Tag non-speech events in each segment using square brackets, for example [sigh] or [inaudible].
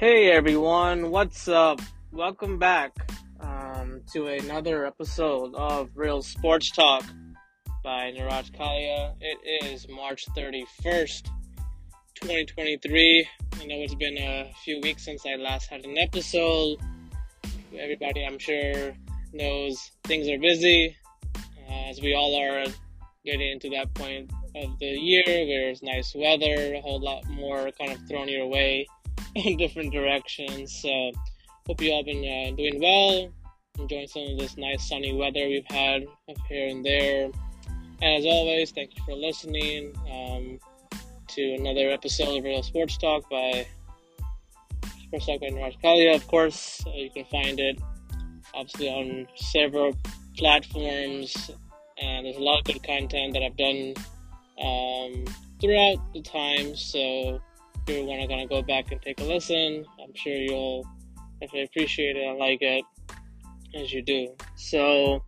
Hey everyone, what's up? Welcome back um, to another episode of Real Sports Talk by Niraj Kalia. It is March 31st, 2023. I know it's been a few weeks since I last had an episode. Everybody, I'm sure, knows things are busy, uh, as we all are getting into that point of the year where it's nice weather, a whole lot more kind of thrown your way [laughs] in different directions. So, hope you all been uh, doing well, enjoying some of this nice sunny weather we've had up here and there. And as always, thank you for listening um, to another episode of Real Sports Talk by Sports Talk by Niraj Kalia. Of course, uh, you can find it obviously on several platforms, and there's a lot of good content that I've done um, throughout the time. So want to kind of go back and take a listen, I'm sure you'll definitely appreciate it and like it as you do. So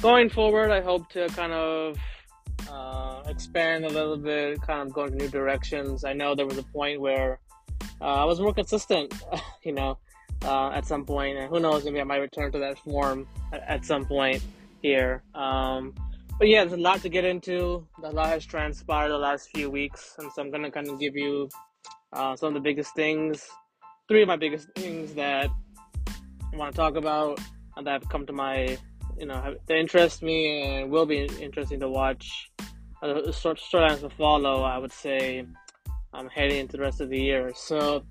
going forward, I hope to kind of uh, expand a little bit, kind of go into new directions. I know there was a point where uh, I was more consistent, [laughs] you know, uh, at some point, and who knows, maybe I might return to that form at, at some point here. Um, but yeah, there's a lot to get into. A lot has transpired the last few weeks, and so I'm gonna kind of give you uh, some of the biggest things, three of my biggest things that I want to talk about and that have come to my, you know, have, that interest me and will be interesting to watch. Uh, sort storylines to follow, I would say, I'm heading into the rest of the year. So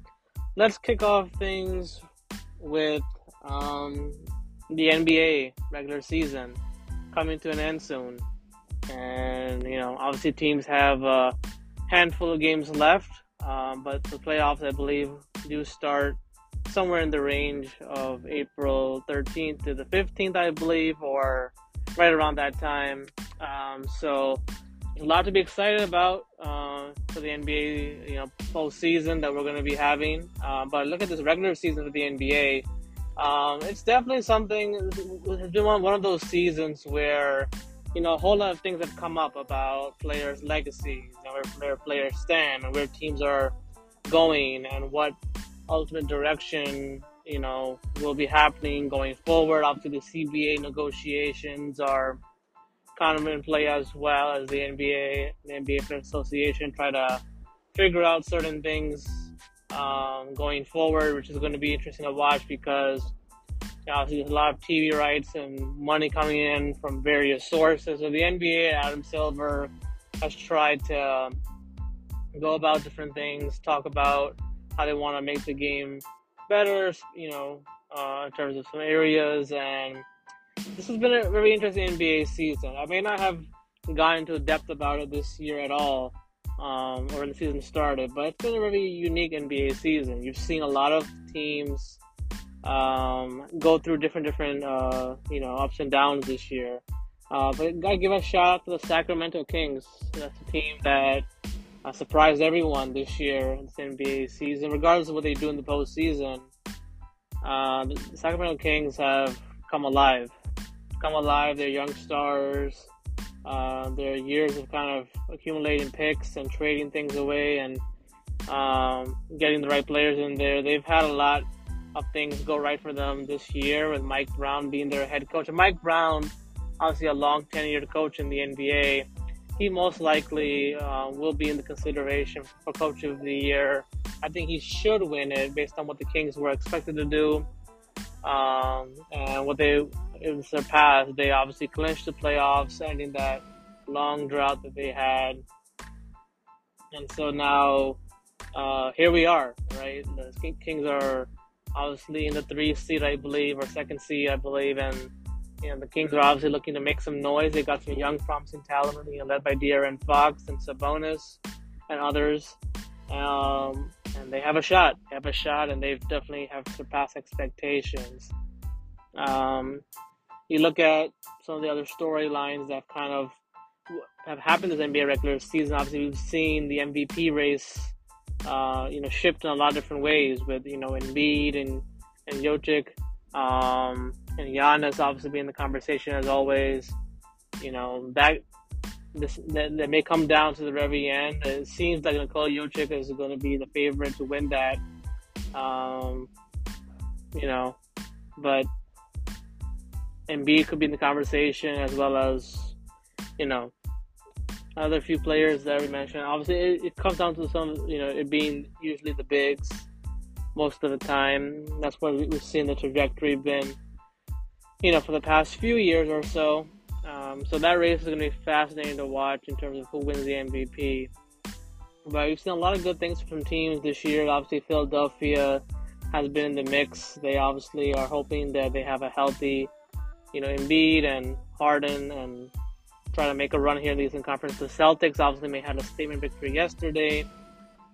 let's kick off things with um, the NBA regular season coming to an end soon. And, you know, obviously teams have a handful of games left, um, but the playoffs, I believe, do start somewhere in the range of April 13th to the 15th, I believe, or right around that time. Um, so, a lot to be excited about uh, for the NBA, you know, postseason that we're going to be having. Uh, but look at this regular season for the NBA. Um, it's definitely something. It's been one of those seasons where you know a whole lot of things have come up about players' legacies and where players stand and where teams are going and what ultimate direction you know will be happening going forward. Obviously, the CBA negotiations are kind of in play as well as the NBA, the NBA Players Association try to figure out certain things um, going forward, which is going to be interesting to watch because obviously there's a lot of TV rights and money coming in from various sources. So the NBA, Adam Silver, has tried to go about different things, talk about how they want to make the game better, you know, uh, in terms of some areas. And this has been a very interesting NBA season. I may not have gone into depth about it this year at all, um, or when the season started. But it's been a really unique NBA season. You've seen a lot of teams um, go through different different uh, you know ups and downs this year. Uh, but gotta give a shout out to the Sacramento Kings. That's a team that uh, surprised everyone this year in this NBA season, regardless of what they do in the postseason. Uh, the Sacramento Kings have come alive, come alive. They're young stars. Uh, their years of kind of accumulating picks and trading things away and um, getting the right players in there. They've had a lot of things go right for them this year with Mike Brown being their head coach. And Mike Brown, obviously a long tenured coach in the NBA, he most likely uh, will be in the consideration for coach of the year. I think he should win it based on what the Kings were expected to do um, and what they past, they obviously clinched the playoffs, ending that long drought that they had. And so now, uh, here we are, right? The Kings are obviously in the three seed, I believe, or second seed, I believe, and you know the Kings are obviously looking to make some noise. They got some young, promising talent, you know, led by De'Aaron Fox and Sabonis and others. Um, and they have a shot. They have a shot, and they've definitely have surpassed expectations. Um, you look at some of the other storylines that kind of have happened this NBA regular season. Obviously, we've seen the MVP race, uh, you know, shift in a lot of different ways with you know Embiid and and Jokic, um, and Giannis obviously being the conversation as always. You know that this that, that, may come down to the very end. It seems like Nikola Jokic is going to be the favorite to win that Um, you know, but Embiid could be in the conversation as well as, you know, other few players that we mentioned. Obviously, it, it comes down to some, you know, it being usually the bigs most of the time. That's where we've seen the trajectory been, you know, for the past few years or so. Um, so that race is going to be fascinating to watch in terms of who wins the MVP. But we've seen a lot of good things from teams this year. Obviously, Philadelphia has been in the mix. They obviously are hoping that they have a healthy, you know, Embiid and Harden and try to make a run here in the Eastern Conference. The Celtics obviously may have a statement victory yesterday.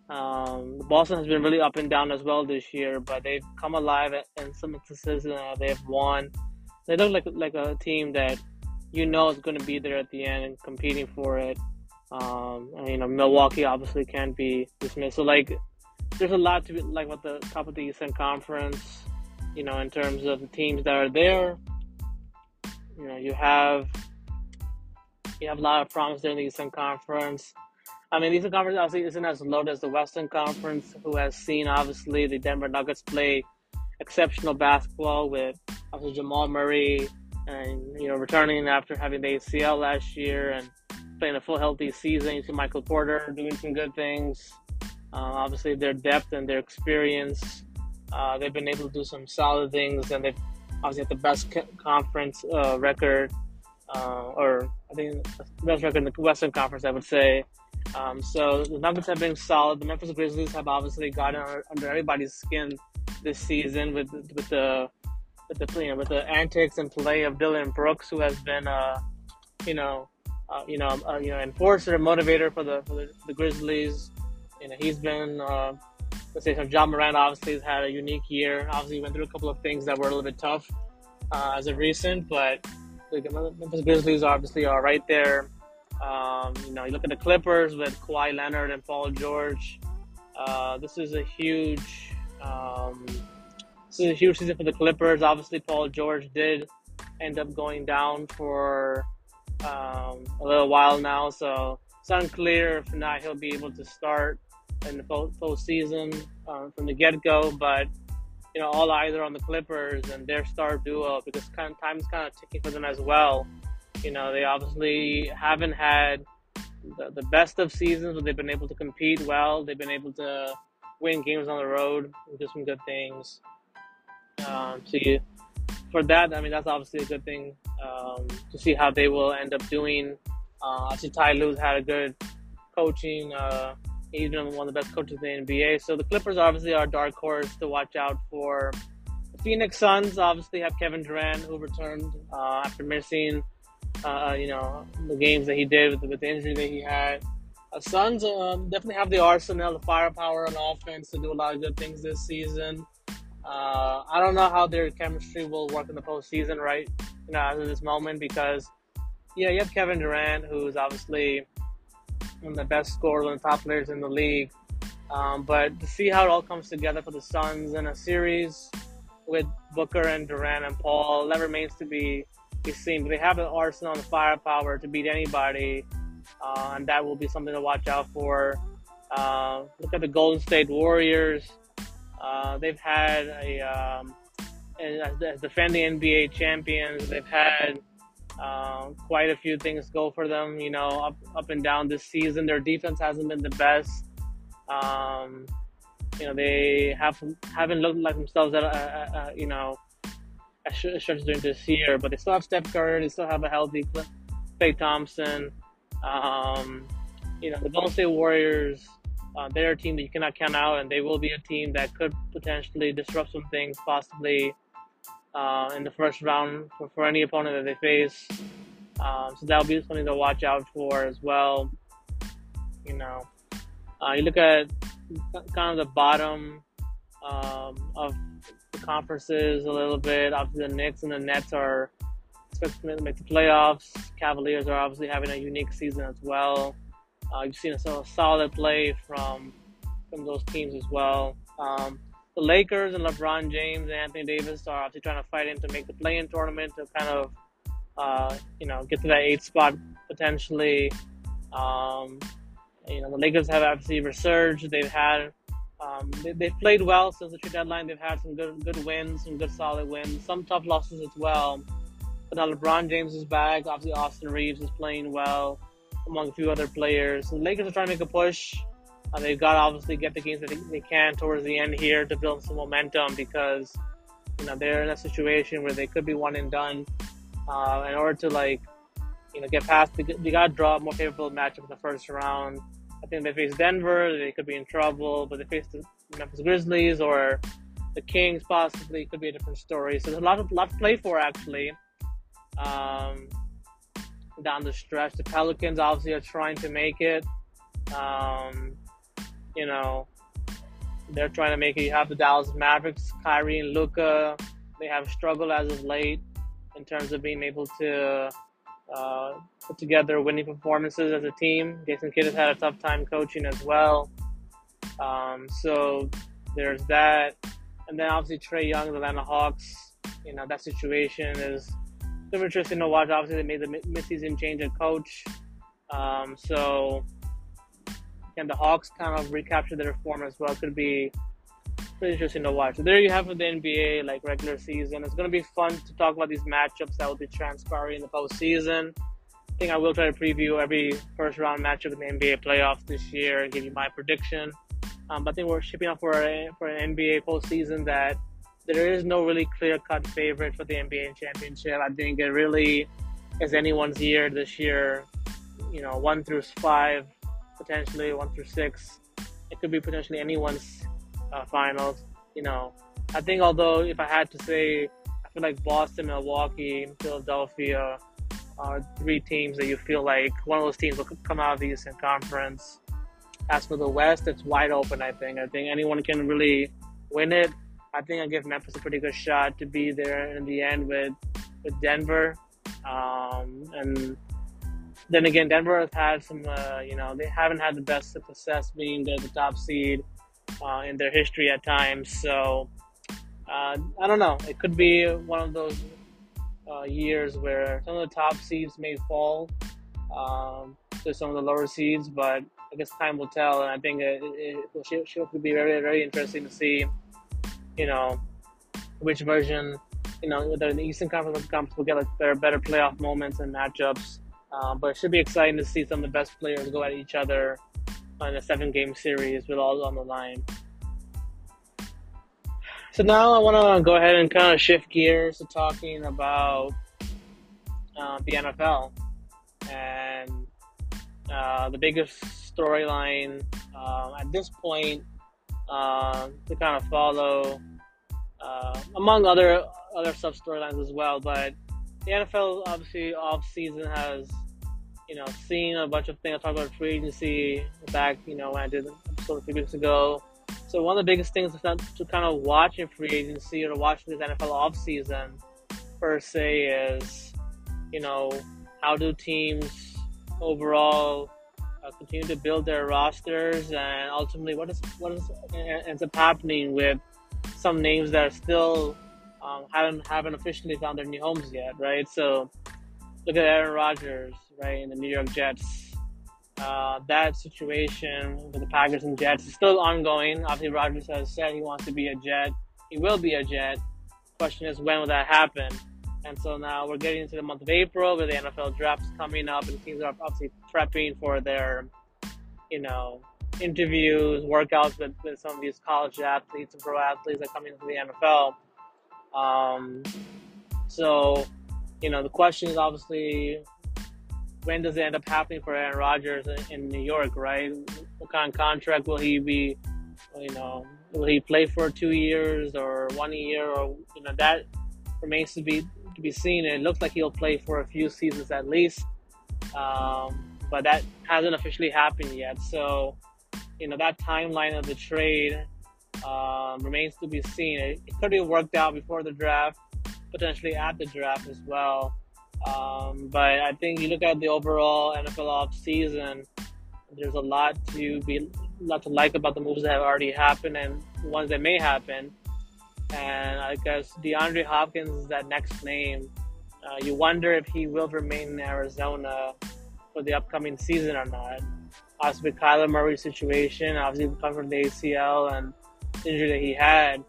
Um, Boston has been really up and down as well this year, but they've come alive in some instances. Uh, they've won. They look like like a team that you know is going to be there at the end and competing for it. Um, and, you know, Milwaukee obviously can't be dismissed. So like, there's a lot to be like with the top of the Eastern Conference. You know, in terms of the teams that are there. You know, you have have a lot of problems in the Eastern Conference. I mean, the Eastern Conference obviously isn't as loaded as the Western Conference, who has seen obviously the Denver Nuggets play exceptional basketball with obviously Jamal Murray and you know returning after having the ACL last year and playing a full healthy season. You see Michael Porter doing some good things. Uh, obviously, their depth and their experience, uh, they've been able to do some solid things, and they've obviously had the best conference uh, record, uh, or I think best record in the Western Conference, I would say. Um, so the Nuggets have been solid. The Memphis Grizzlies have obviously gotten under, under everybody's skin this season with with the with the you know, with the antics and play of Dillon Brooks, who has been uh, you know uh, you know uh, you know enforcer motivator for the for the, the Grizzlies. You know he's been uh, let's say some Ja Morant obviously has had a unique year. Obviously he went through a couple of things that were a little bit tough uh, as of recent, but the Memphis Grizzlies obviously are right there. Um, you know, you look at the Clippers with Kawhi Leonard and Paul George. Uh, this is a huge um, this is a huge season for the Clippers. Obviously, Paul George did end up going down for um, a little while now, so it's unclear if not he'll be able to start in the full, full season uh, from the get go. But you know, all either on the Clippers and their star duo because kind of, time's kind of ticking for them as well. You know, they obviously haven't had the, the best of seasons, but they've been able to compete well. They've been able to win games on the road and do some good things. Um, so you, for that, I mean, that's obviously a good thing um, to see how they will end up doing. Uh, actually, Ty Lue's had a good coaching. Uh, he's been one of the best coaches in the NBA. So the Clippers obviously are dark horse to watch out for. The Phoenix Suns obviously have Kevin Durant, who returned uh, after missing, uh, you know, the games that he did with, with the injury that he had. Uh, Suns um, definitely have the arsenal, the firepower on offense to do a lot of good things this season. Uh, I don't know how their chemistry will work in the postseason, right? You know, at this moment, because yeah, you have Kevin Durant, who's obviously one of the best scorers and top players in the league. Um, but to see how it all comes together for the Suns in a series with Booker and Durant and Paul, that remains to be, be seen. But they have the arsenal and the firepower to beat anybody, uh, and that will be something to watch out for. Uh, look at the Golden State Warriors. Uh, they've had a um, as, as defending NBA champions, they've had uh, quite a few things go for them. You know, up up and down this season, their defense hasn't been the best. Um, you know, they have haven't looked like themselves at, uh, uh, you know as stretches during this year, but they still have Steph Curry, they still have a healthy Klay Thompson. Um, you know, the Golden State Warriors uh, they're a team that you cannot count out, and they will be a team that could potentially disrupt some things, possibly uh, in the first round for, for any opponent that they face. Um, so that'll be something to watch out for as well. You know, uh, you look at kind of the bottom um, of the conferences a little bit. Obviously, the Knicks and the Nets are expected to make the playoffs. Cavaliers are obviously having a unique season as well. Uh, you've seen a, solid play from from those teams as well. Um, the Lakers and LeBron James and Anthony Davis are obviously trying to fight in to make the play-in tournament to kind of uh, you know get to that eighth spot potentially. Um, you know the Lakers have obviously resurged. They've had Um, they, they've played well since the trade deadline. They've had some good good wins, some good solid wins, some tough losses as well. But now LeBron James is back. Obviously, Austin Reaves is playing well, among a few other players. The Lakers are trying to make a push. Uh, they've got to obviously get the games that they, can towards the end here to build some momentum because you know they're in a situation where they could be one and done. Uh, in order to like you know get past, they, they got to draw a more favorable matchup in the first round. I think they face Denver, they could be in trouble, but they face the Memphis Grizzlies or the Kings possibly could be a different story. So there's a lot of lot to play for actually. Um, down the stretch, the Pelicans obviously are trying to make it. Um, you know, they're trying to make it. You have the Dallas Mavericks, Kyrie and Luka. They have struggled as of late in terms of being able to uh, put together winning performances as a team. Jason Kidd has had a tough time coaching as well. Um, so there's that. And then obviously Trae Young, the Atlanta Hawks, you know, that situation is super interesting to watch. Obviously, they made the midseason change of coach. Um, so can the Hawks kind of recapture their form as well? Could be pretty interesting to watch. So there you have it, the NBA, like regular season. It's to be fun to talk about these matchups that will be transpiring in the postseason. I think I will try to preview every first round matchup in the NBA playoffs this year and give you my prediction. Um, but I think we're shipping up for a, for an NBA postseason that there is no really clear cut favorite for the NBA championship. I think it really is anyone's year this year. You know, one through five, potentially one through six. It could be potentially anyone's uh, finals. You know, I think although if I had to say, I feel like Boston, Milwaukee, Philadelphia are three teams that you feel like one of those teams will come out of the Eastern Conference. As for the West, it's wide open. I think. I think anyone can really win it. I think I give Memphis a pretty good shot to be there in the end with with Denver. Um, and then again, Denver has had some, uh, you know, they haven't had the best success being the, the top seed uh, in their history at times. So uh, I don't know. It could be one of those uh, years where some of the top seeds may fall um, to some of the lower seeds, but I guess time will tell. And I think it, it, it be very, very interesting to see, you know, which version, you know, whether the Eastern Conference Conference will get like better, better playoff moments and matchups. Um, but it should be exciting to see some of the best players go at each other in a seven game series with all on the line. So now I want to go ahead and kind of shift gears to talking about uh, the NFL and uh, the biggest storyline uh, at this point uh, to kind of follow, uh, among other other sub storylines as well. But the NFL obviously off season has you know seen a bunch of things. I talked about free agency back you know when I did an episode a few weeks ago so one of the biggest things to kind of watch in free agency or watch this NFL offseason per se is, you know, how do teams overall uh, continue to build their rosters and ultimately what is what is ends up happening with some names that are still um, haven't haven't officially found their new homes yet, right? So look at Aaron Rodgers, right, in the New York Jets uh, that situation with the Packers and Jets is still ongoing. Obviously, Rodgers has said he wants to be a Jet. He will be a Jet. Question is, when will that happen? And so now we're getting into the month of April where the NFL draft is coming up and teams are obviously prepping for their, you know, interviews, workouts with, with some of these college athletes and pro athletes that come into the NFL. Um, so, you know, the question is obviously when does it end up happening for Aaron Rodgers in, New York, right? What kind of contract will he be, you know, will he play for two years or one year or, you know, that remains to be, to be seen. It looks like he'll play for a few seasons at least. Um, but that hasn't officially happened yet. So, you know, that timeline of the trade um, remains to be seen. It, it could have worked out before the draft, potentially at the draft as well. Um, but I think you look at the overall NFL off season, there's a lot to be, lot to like about the moves that have already happened and ones that may happen. And I guess DeAndre Hopkins is that next name. Uh, you wonder if he will remain in Arizona for the upcoming season or not. Obviously, with Kyler Murray's situation, obviously coming from the ACL and injury that he had,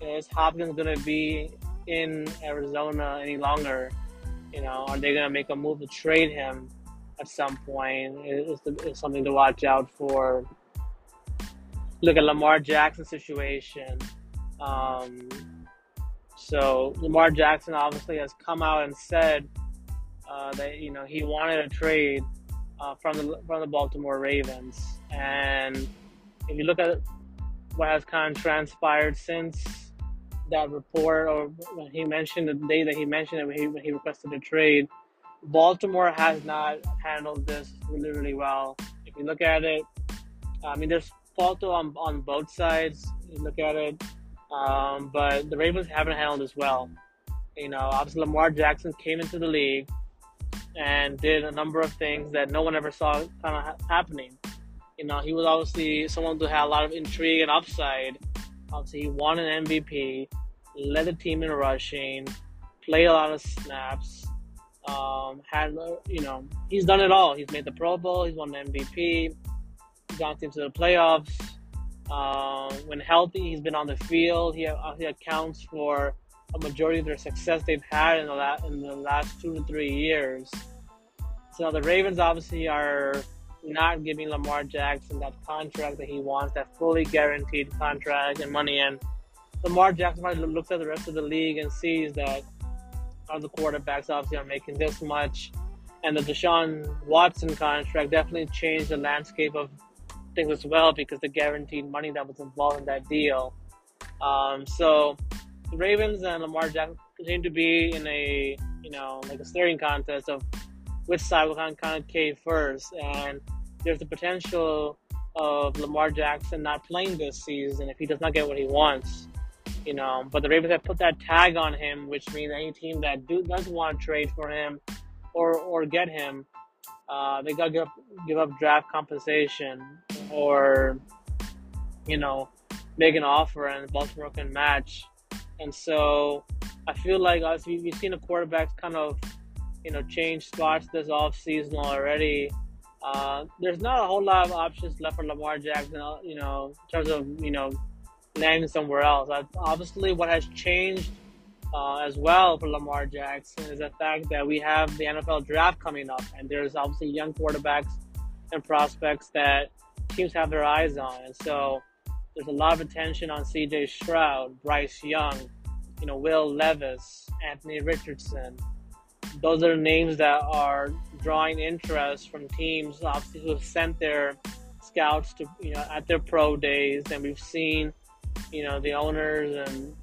is Hopkins going to be in Arizona any longer? You know, are they going to make a move to trade him at some point? Is, something to watch out for. Look at Lamar Jackson situation. Um, so Lamar Jackson obviously has come out and said uh, that you know he wanted a trade uh, from the from the Baltimore Ravens, and if you look at what has kind of transpired since that report, or when he mentioned the day that he mentioned it when he, when he requested a trade, Baltimore has not handled this really really well. If you look at it, I mean, there's fault on on both sides. You look at it, um, but the Ravens haven't handled this well. You know, obviously Lamar Jackson came into the league and did a number of things that no one ever saw kind of ha- happening. You know, he was obviously someone who had a lot of intrigue and upside. Obviously, he won an MVP, led the team in rushing, played a lot of snaps. Um, had you know, he's done it all. He's made the Pro Bowl. He's won the MVP. Gone into the playoffs. Um, when healthy, he's been on the field. He, he accounts for a majority of their success they've had in the last in the last two to three years. So the Ravens obviously are not giving Lamar Jackson that contract that he wants, that fully guaranteed contract and money. And Lamar Jackson probably looks at the rest of the league and sees that other quarterbacks obviously are making this much. And the Deshaun Watson contract definitely changed the landscape of things as well because the guaranteed money that was involved in that deal. Um, so the Ravens and Lamar Jackson continue to be in a you know like a staring contest of which side will kind of cave first, and there's the potential of Lamar Jackson not playing this season if he does not get what he wants. You know, but the Ravens have put that tag on him, which means any team that do, does want to trade for him or or get him, uh, they got to give up, give up draft compensation or you know make an offer and Baltimore can match and so I feel like as we, have seen the quarterbacks kind of, you know, change spots this off season already. Uh, there's not a whole lot of options left for Lamar Jackson, uh, you know, in terms of, you know, landing somewhere else. obviously, what has changed uh, as well for Lamar Jackson is the fact that we have the NFL draft coming up, and there's obviously young quarterbacks and prospects that teams have their eyes on. And so there's a lot of attention on CJ Stroud, Bryce Young, you know, Will Levis, Anthony Richardson. Those are names that are drawing interest from teams, obviously, who have sent their scouts to, you know, at their pro days. And we've seen, you know, the owners and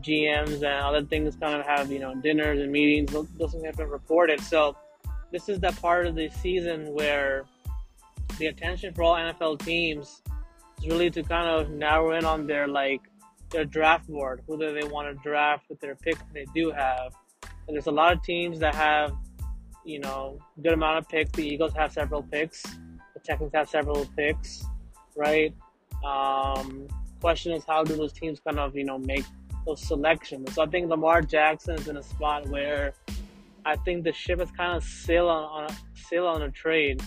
GMs and other things kind of have, you know, dinners and meetings. Those things have been reported. So this is the part of the season where the attention for all NFL teams is really to kind of narrow in on their like their draft board, who do they want to draft with their picks they do have. And there's a lot of teams that have, you know, good amount of picks. The Eagles have several picks. The Texans have several picks, right? Um, question is how do those teams kind of, you know, make those selections? So I think Lamar Jackson is in a spot where I think the ship is kind of sail on, on sail on a trade.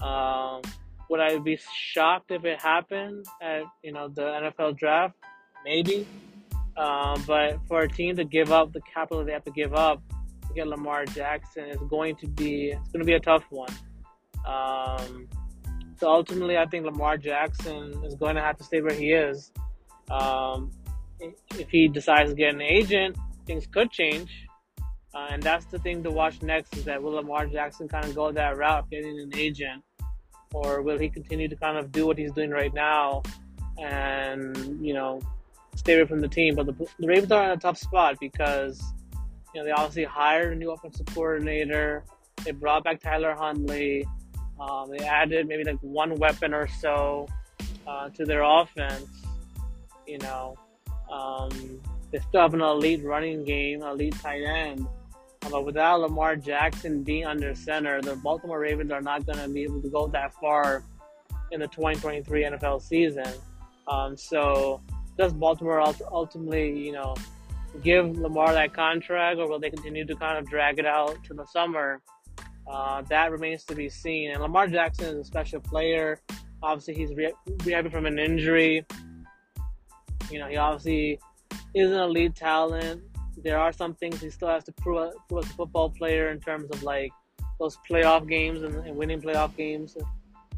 Um, would I be shocked if it happened at you know the NFL draft? Maybe. Um, but for a team to give up the capital they have to give up Lamar Jackson is going to be it's going to be a tough one. Um, so ultimately, I think Lamar Jackson is going to have to stay where he is. Um, if he decides to get an agent, things could change. Uh, and that's the thing to watch next is that will Lamar Jackson kind of go that route, getting an agent, or will he continue to kind of do what he's doing right now and you know stay away from the team? But the, the Ravens are in a tough spot because you know they obviously hired a new offensive coordinator. They brought back Tyler Huntley. Um, they added maybe like one weapon or so uh, to their offense. You know, um, they still have an elite running game, elite tight end. But without Lamar Jackson being under center, the Baltimore Ravens are not going to be able to go that far in the 2023 NFL season. Um, so, does Baltimore ultimately, you know, give Lamar that contract, or will they continue to kind of drag it out to the summer? Uh, that remains to be seen. And Lamar Jackson is a special player. Obviously, he's re- rehabbing from an injury. You know, he obviously is an elite talent. There are some things he still has to prove, prove as a football player in terms of like those playoff games and, and winning playoff games.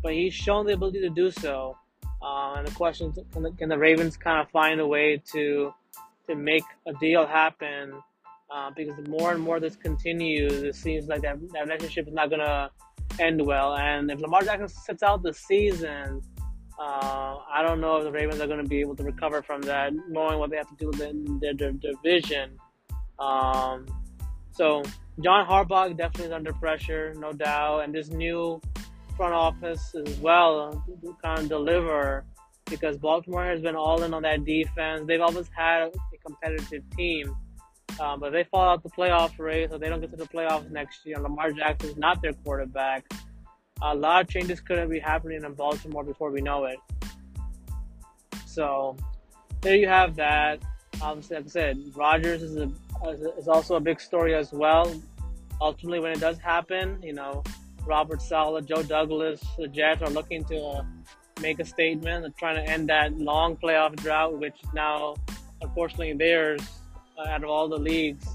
But he's shown the ability to do so. Uh, and the question is, can the, can the Ravens kind of find a way to to make a deal happen? Uh, because the more and more this continues, it seems like that, that relationship is not going to end well. And if Lamar Jackson sits out the season, uh, I don't know if the Ravens are going to be able to recover from that, knowing what they have to do in their, division. Um, so John Harbaugh definitely is under pressure, no doubt, and this new front office as well of deliver because Baltimore has been all in on that defense. They've always had competitive team, um, but they fall out the playoff race, so they don't get to the playoffs next year. Lamar Jackson is not their quarterback. A lot of changes could be happening in Baltimore before we know it. So there you have that. Obviously, like I said, Rodgers is a is also a big story as well. Ultimately, when it does happen, you know, Robert Saleh, Joe Douglas, the Jets are looking to uh, make a statement. They're trying to end that long playoff drought, which now, unfortunately, theirs uh, out of all the leagues.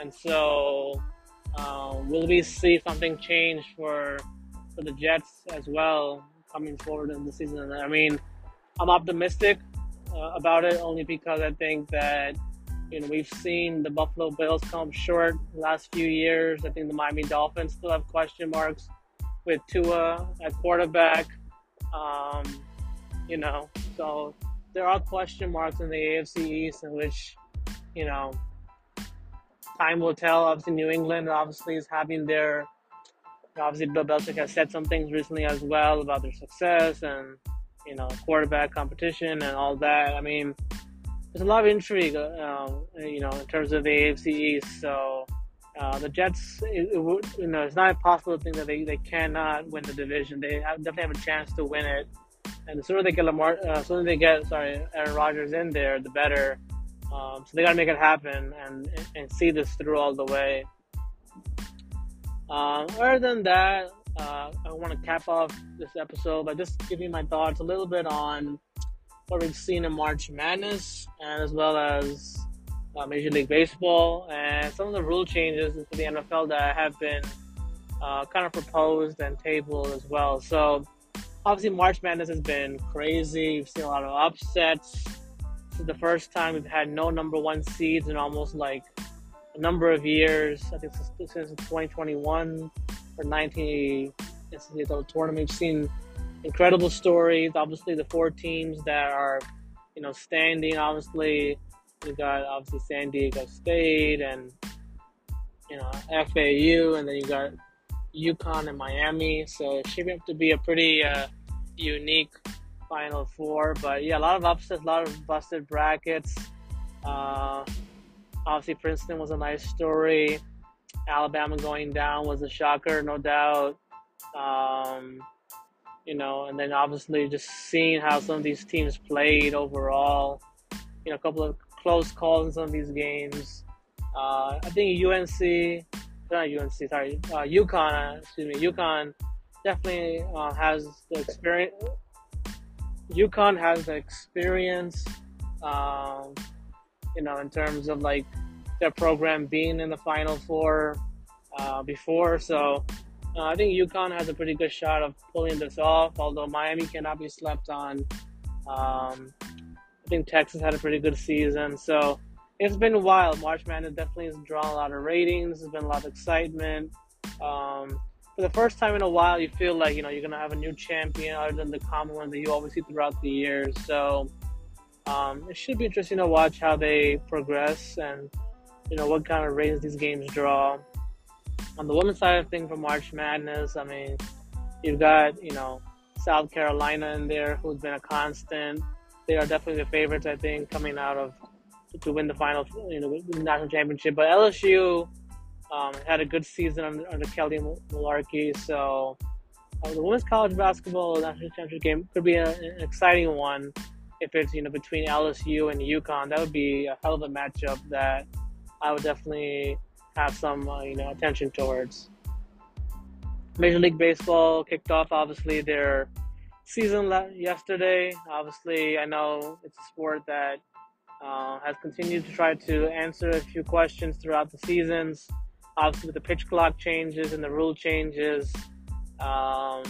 And so, uh, will we see something change for for the Jets as well coming forward in the season? I mean, I'm optimistic uh, about it only because I think that you know, we've seen the Buffalo Bills come short last few years. I think the Miami Dolphins still have question marks with Tua at quarterback. Um, you know, so there are question marks in the AFC East in which, you know, time will tell. Obviously, New England obviously is having their. Obviously, Bill Belichick has said some things recently as well about their success and, you know, quarterback competition and all that. I mean, there's a lot of intrigue, uh, you know, in terms of the AFC East. So uh, the Jets, it, it would, you know, it's not impossible to think that they, they cannot win the division. They have, definitely have a chance to win it. And the sooner they get Lamar, uh, sooner they get sorry Aaron Rodgers in there, the better. Um, so they got to make it happen and and see this through all the way. Um, other than that, uh, I want to cap off this episode by just giving my thoughts a little bit on what we've seen in March Madness, and as well as uh, Major League Baseball, and some of the rule changes for the NFL that have been uh, kind of proposed and tabled as well. So, obviously, March Madness has been crazy. We've seen a lot of upsets. This is the first time we've had no number one seeds in almost like a number of years. I think since, since 2021 or 19 the tournament. We've seen incredible stories. Obviously, the four teams that are, you know, standing. Obviously, we got obviously San Diego State and you know FAU, and then you got UConn and Miami. So it's shaping up to be a pretty uh, unique Final Four. But yeah, a lot of upsets, a lot of busted brackets. Uh, obviously, Princeton was a nice story. Alabama going down was a shocker, no doubt. Um, you know, and then obviously just seeing how some of these teams played overall, you know, a couple of close calls in some of these games. Uh, I think UNC, not UNC, sorry, uh, UConn, excuse me, UConn definitely uh, has the experience. UConn has the experience, um, you know, in terms of like their program being in the Final Four uh, before. So uh, I think UConn has a pretty good shot of pulling this off, although Miami cannot be slept on. Um, I think Texas had a pretty good season, so it's been wild. March Madness definitely has drawn a lot of ratings. There's been a lot of excitement. Um, for the first time in a while, you feel like you know you're gonna have a new champion other than the common ones that you always see throughout the years. So um, it should be interesting to watch how they progress and you know what kind of ratings these games draw on the women's side of things for March Madness, I mean, you've got, you know, South Carolina in there who's been a constant. They are definitely the favorites, I think, coming out of to win the final, you know, national championship. But LSU um, had a good season under, under Kelly Malarkey, so uh, the women's college basketball national championship game could be a, an exciting one if it's you know between LSU and UConn. That would be a hell of a matchup that I would definitely have some uh, you know attention towards. Major League Baseball kicked off obviously their season yesterday. Obviously, I know it's a sport that uh, has continued to try to answer a few questions throughout the seasons. Obviously, with the pitch clock changes and the rule changes, um,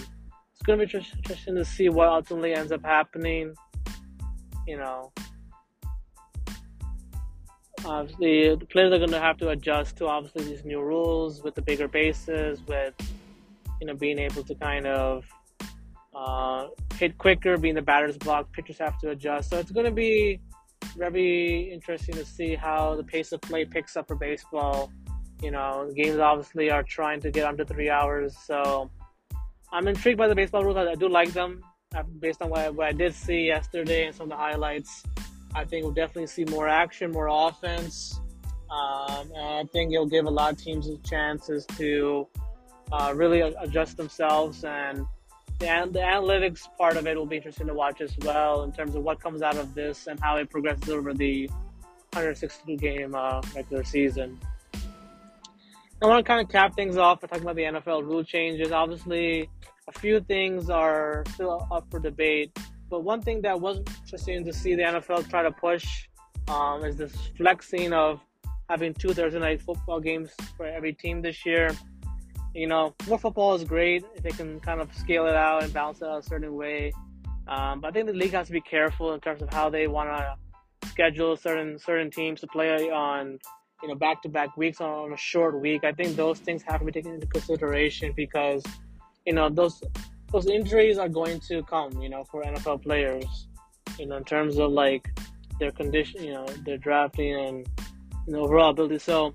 it's going to be interesting to see what ultimately ends up happening. You know, obviously the players are going to have to adjust to obviously these new rules with the bigger bases, with you know being able to kind of uh, hit quicker, being the batter's block. Pitchers have to adjust, so it's going to be very interesting to see how the pace of play picks up for baseball. You know, games obviously are trying to get under three hours, so I'm intrigued by the baseball rules. I do like them uh, based on what I, what I did see yesterday and some of the highlights. I think we'll definitely see more action, more offense. Um, I think it'll give a lot of teams chances to uh, really adjust themselves. And the, the analytics part of it will be interesting to watch as well in terms of what comes out of this and how it progresses over the 162 game uh, regular season. I want to kind of cap things off by talking about the NFL rule changes. Obviously, a few things are still up for debate. But one thing that was interesting to see the NFL try to push um, is this flexing of having two Thursday night football games for every team this year. You know, more football is great if they can kind of scale it out and balance it out a certain way. Um, but I think the league has to be careful in terms of how they want to schedule certain certain teams to play on, you know, back to back weeks on a short week. I think those things have to be taken into consideration because, you know, those those injuries are going to come, you know, for NFL players, you know, in terms of like their condition, you know, their drafting and you know, overall ability. So,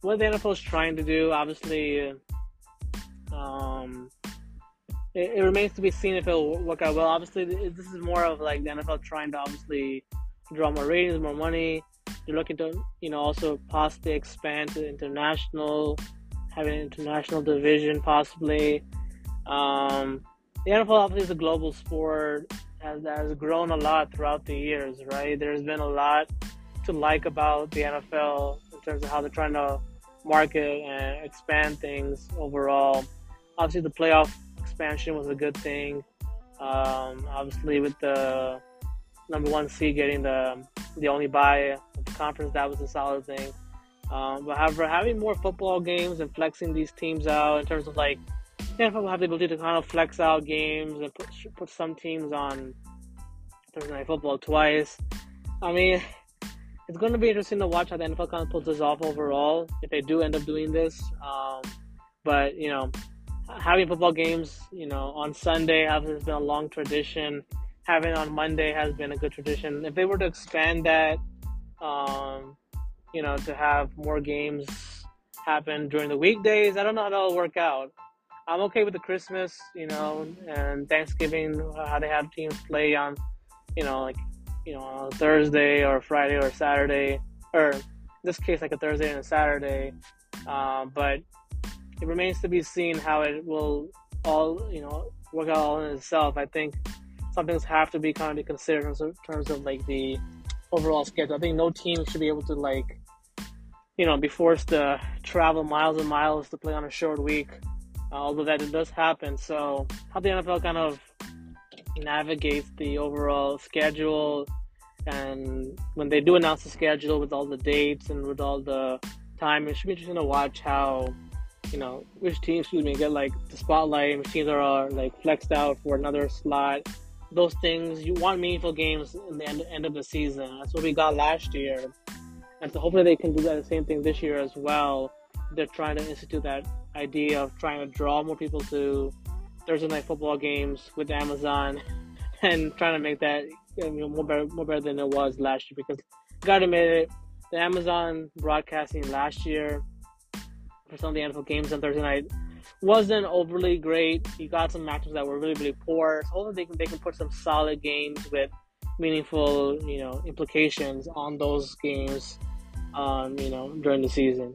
what the NFL is trying to do, obviously, um, it, it, remains to be seen if it'll work out well. Obviously, this is more of like the NFL trying to obviously draw more ratings, more money. They're looking to, you know, also possibly expand to international, have an international division possibly. Um, the NFL obviously is a global sport has has grown a lot throughout the years, right? There's been a lot to like about the NFL in terms of how they're trying to market and expand things overall. Obviously, the playoff expansion was a good thing. Um, obviously, with the number one seed getting the the only the conference, that was a solid thing. Um, but however, having more football games and flexing these teams out in terms of like the NFL have the ability to kind of flex out games and put, put some teams on Thursday Night Football twice. I mean, it's going to be interesting to watch how the NFL kind of pulls this off overall if they do end up doing this. Um, but, you know, having football games, you know, on Sunday has been a long tradition. Having on Monday has been a good tradition. If they were to expand that, um, you know, to have more games happen during the weekdays, I don't know how that'll work out. I'm okay with the Christmas, you know, and Thanksgiving, how they have teams play on, you know, like, you know, on Thursday or Friday or Saturday, or in this case, like a Thursday and a Saturday. Uh, but it remains to be seen how it will all, you know, work out all in itself. I think some things have to be kind of considered in terms of like the overall schedule. I think no team should be able to like, you know, be forced to travel miles and miles to play on a short week uh, although that does happen. So, how the NFL kind of navigates the overall schedule, and when they do announce the schedule with all the dates and with all the time, it should be interesting to watch how, you know, which teams, excuse me, get like the spotlight, which teams are like flexed out for another slot. Those things you want meaningful games in the end, end of the season. That's what we got last year, and so hopefully they can do that the same thing this year as well. They're trying to institute that idea of trying to draw more people to Thursday night football games with Amazon [laughs] and trying to make that you know, more better, more better than it was last year. Because gotta admit it, the Amazon broadcasting last year for some of the NFL games on Thursday night wasn't overly great. You got some matches that were really really poor. So hopefully they can they can put some solid games with meaningful you know implications on those games, um, you know during the season.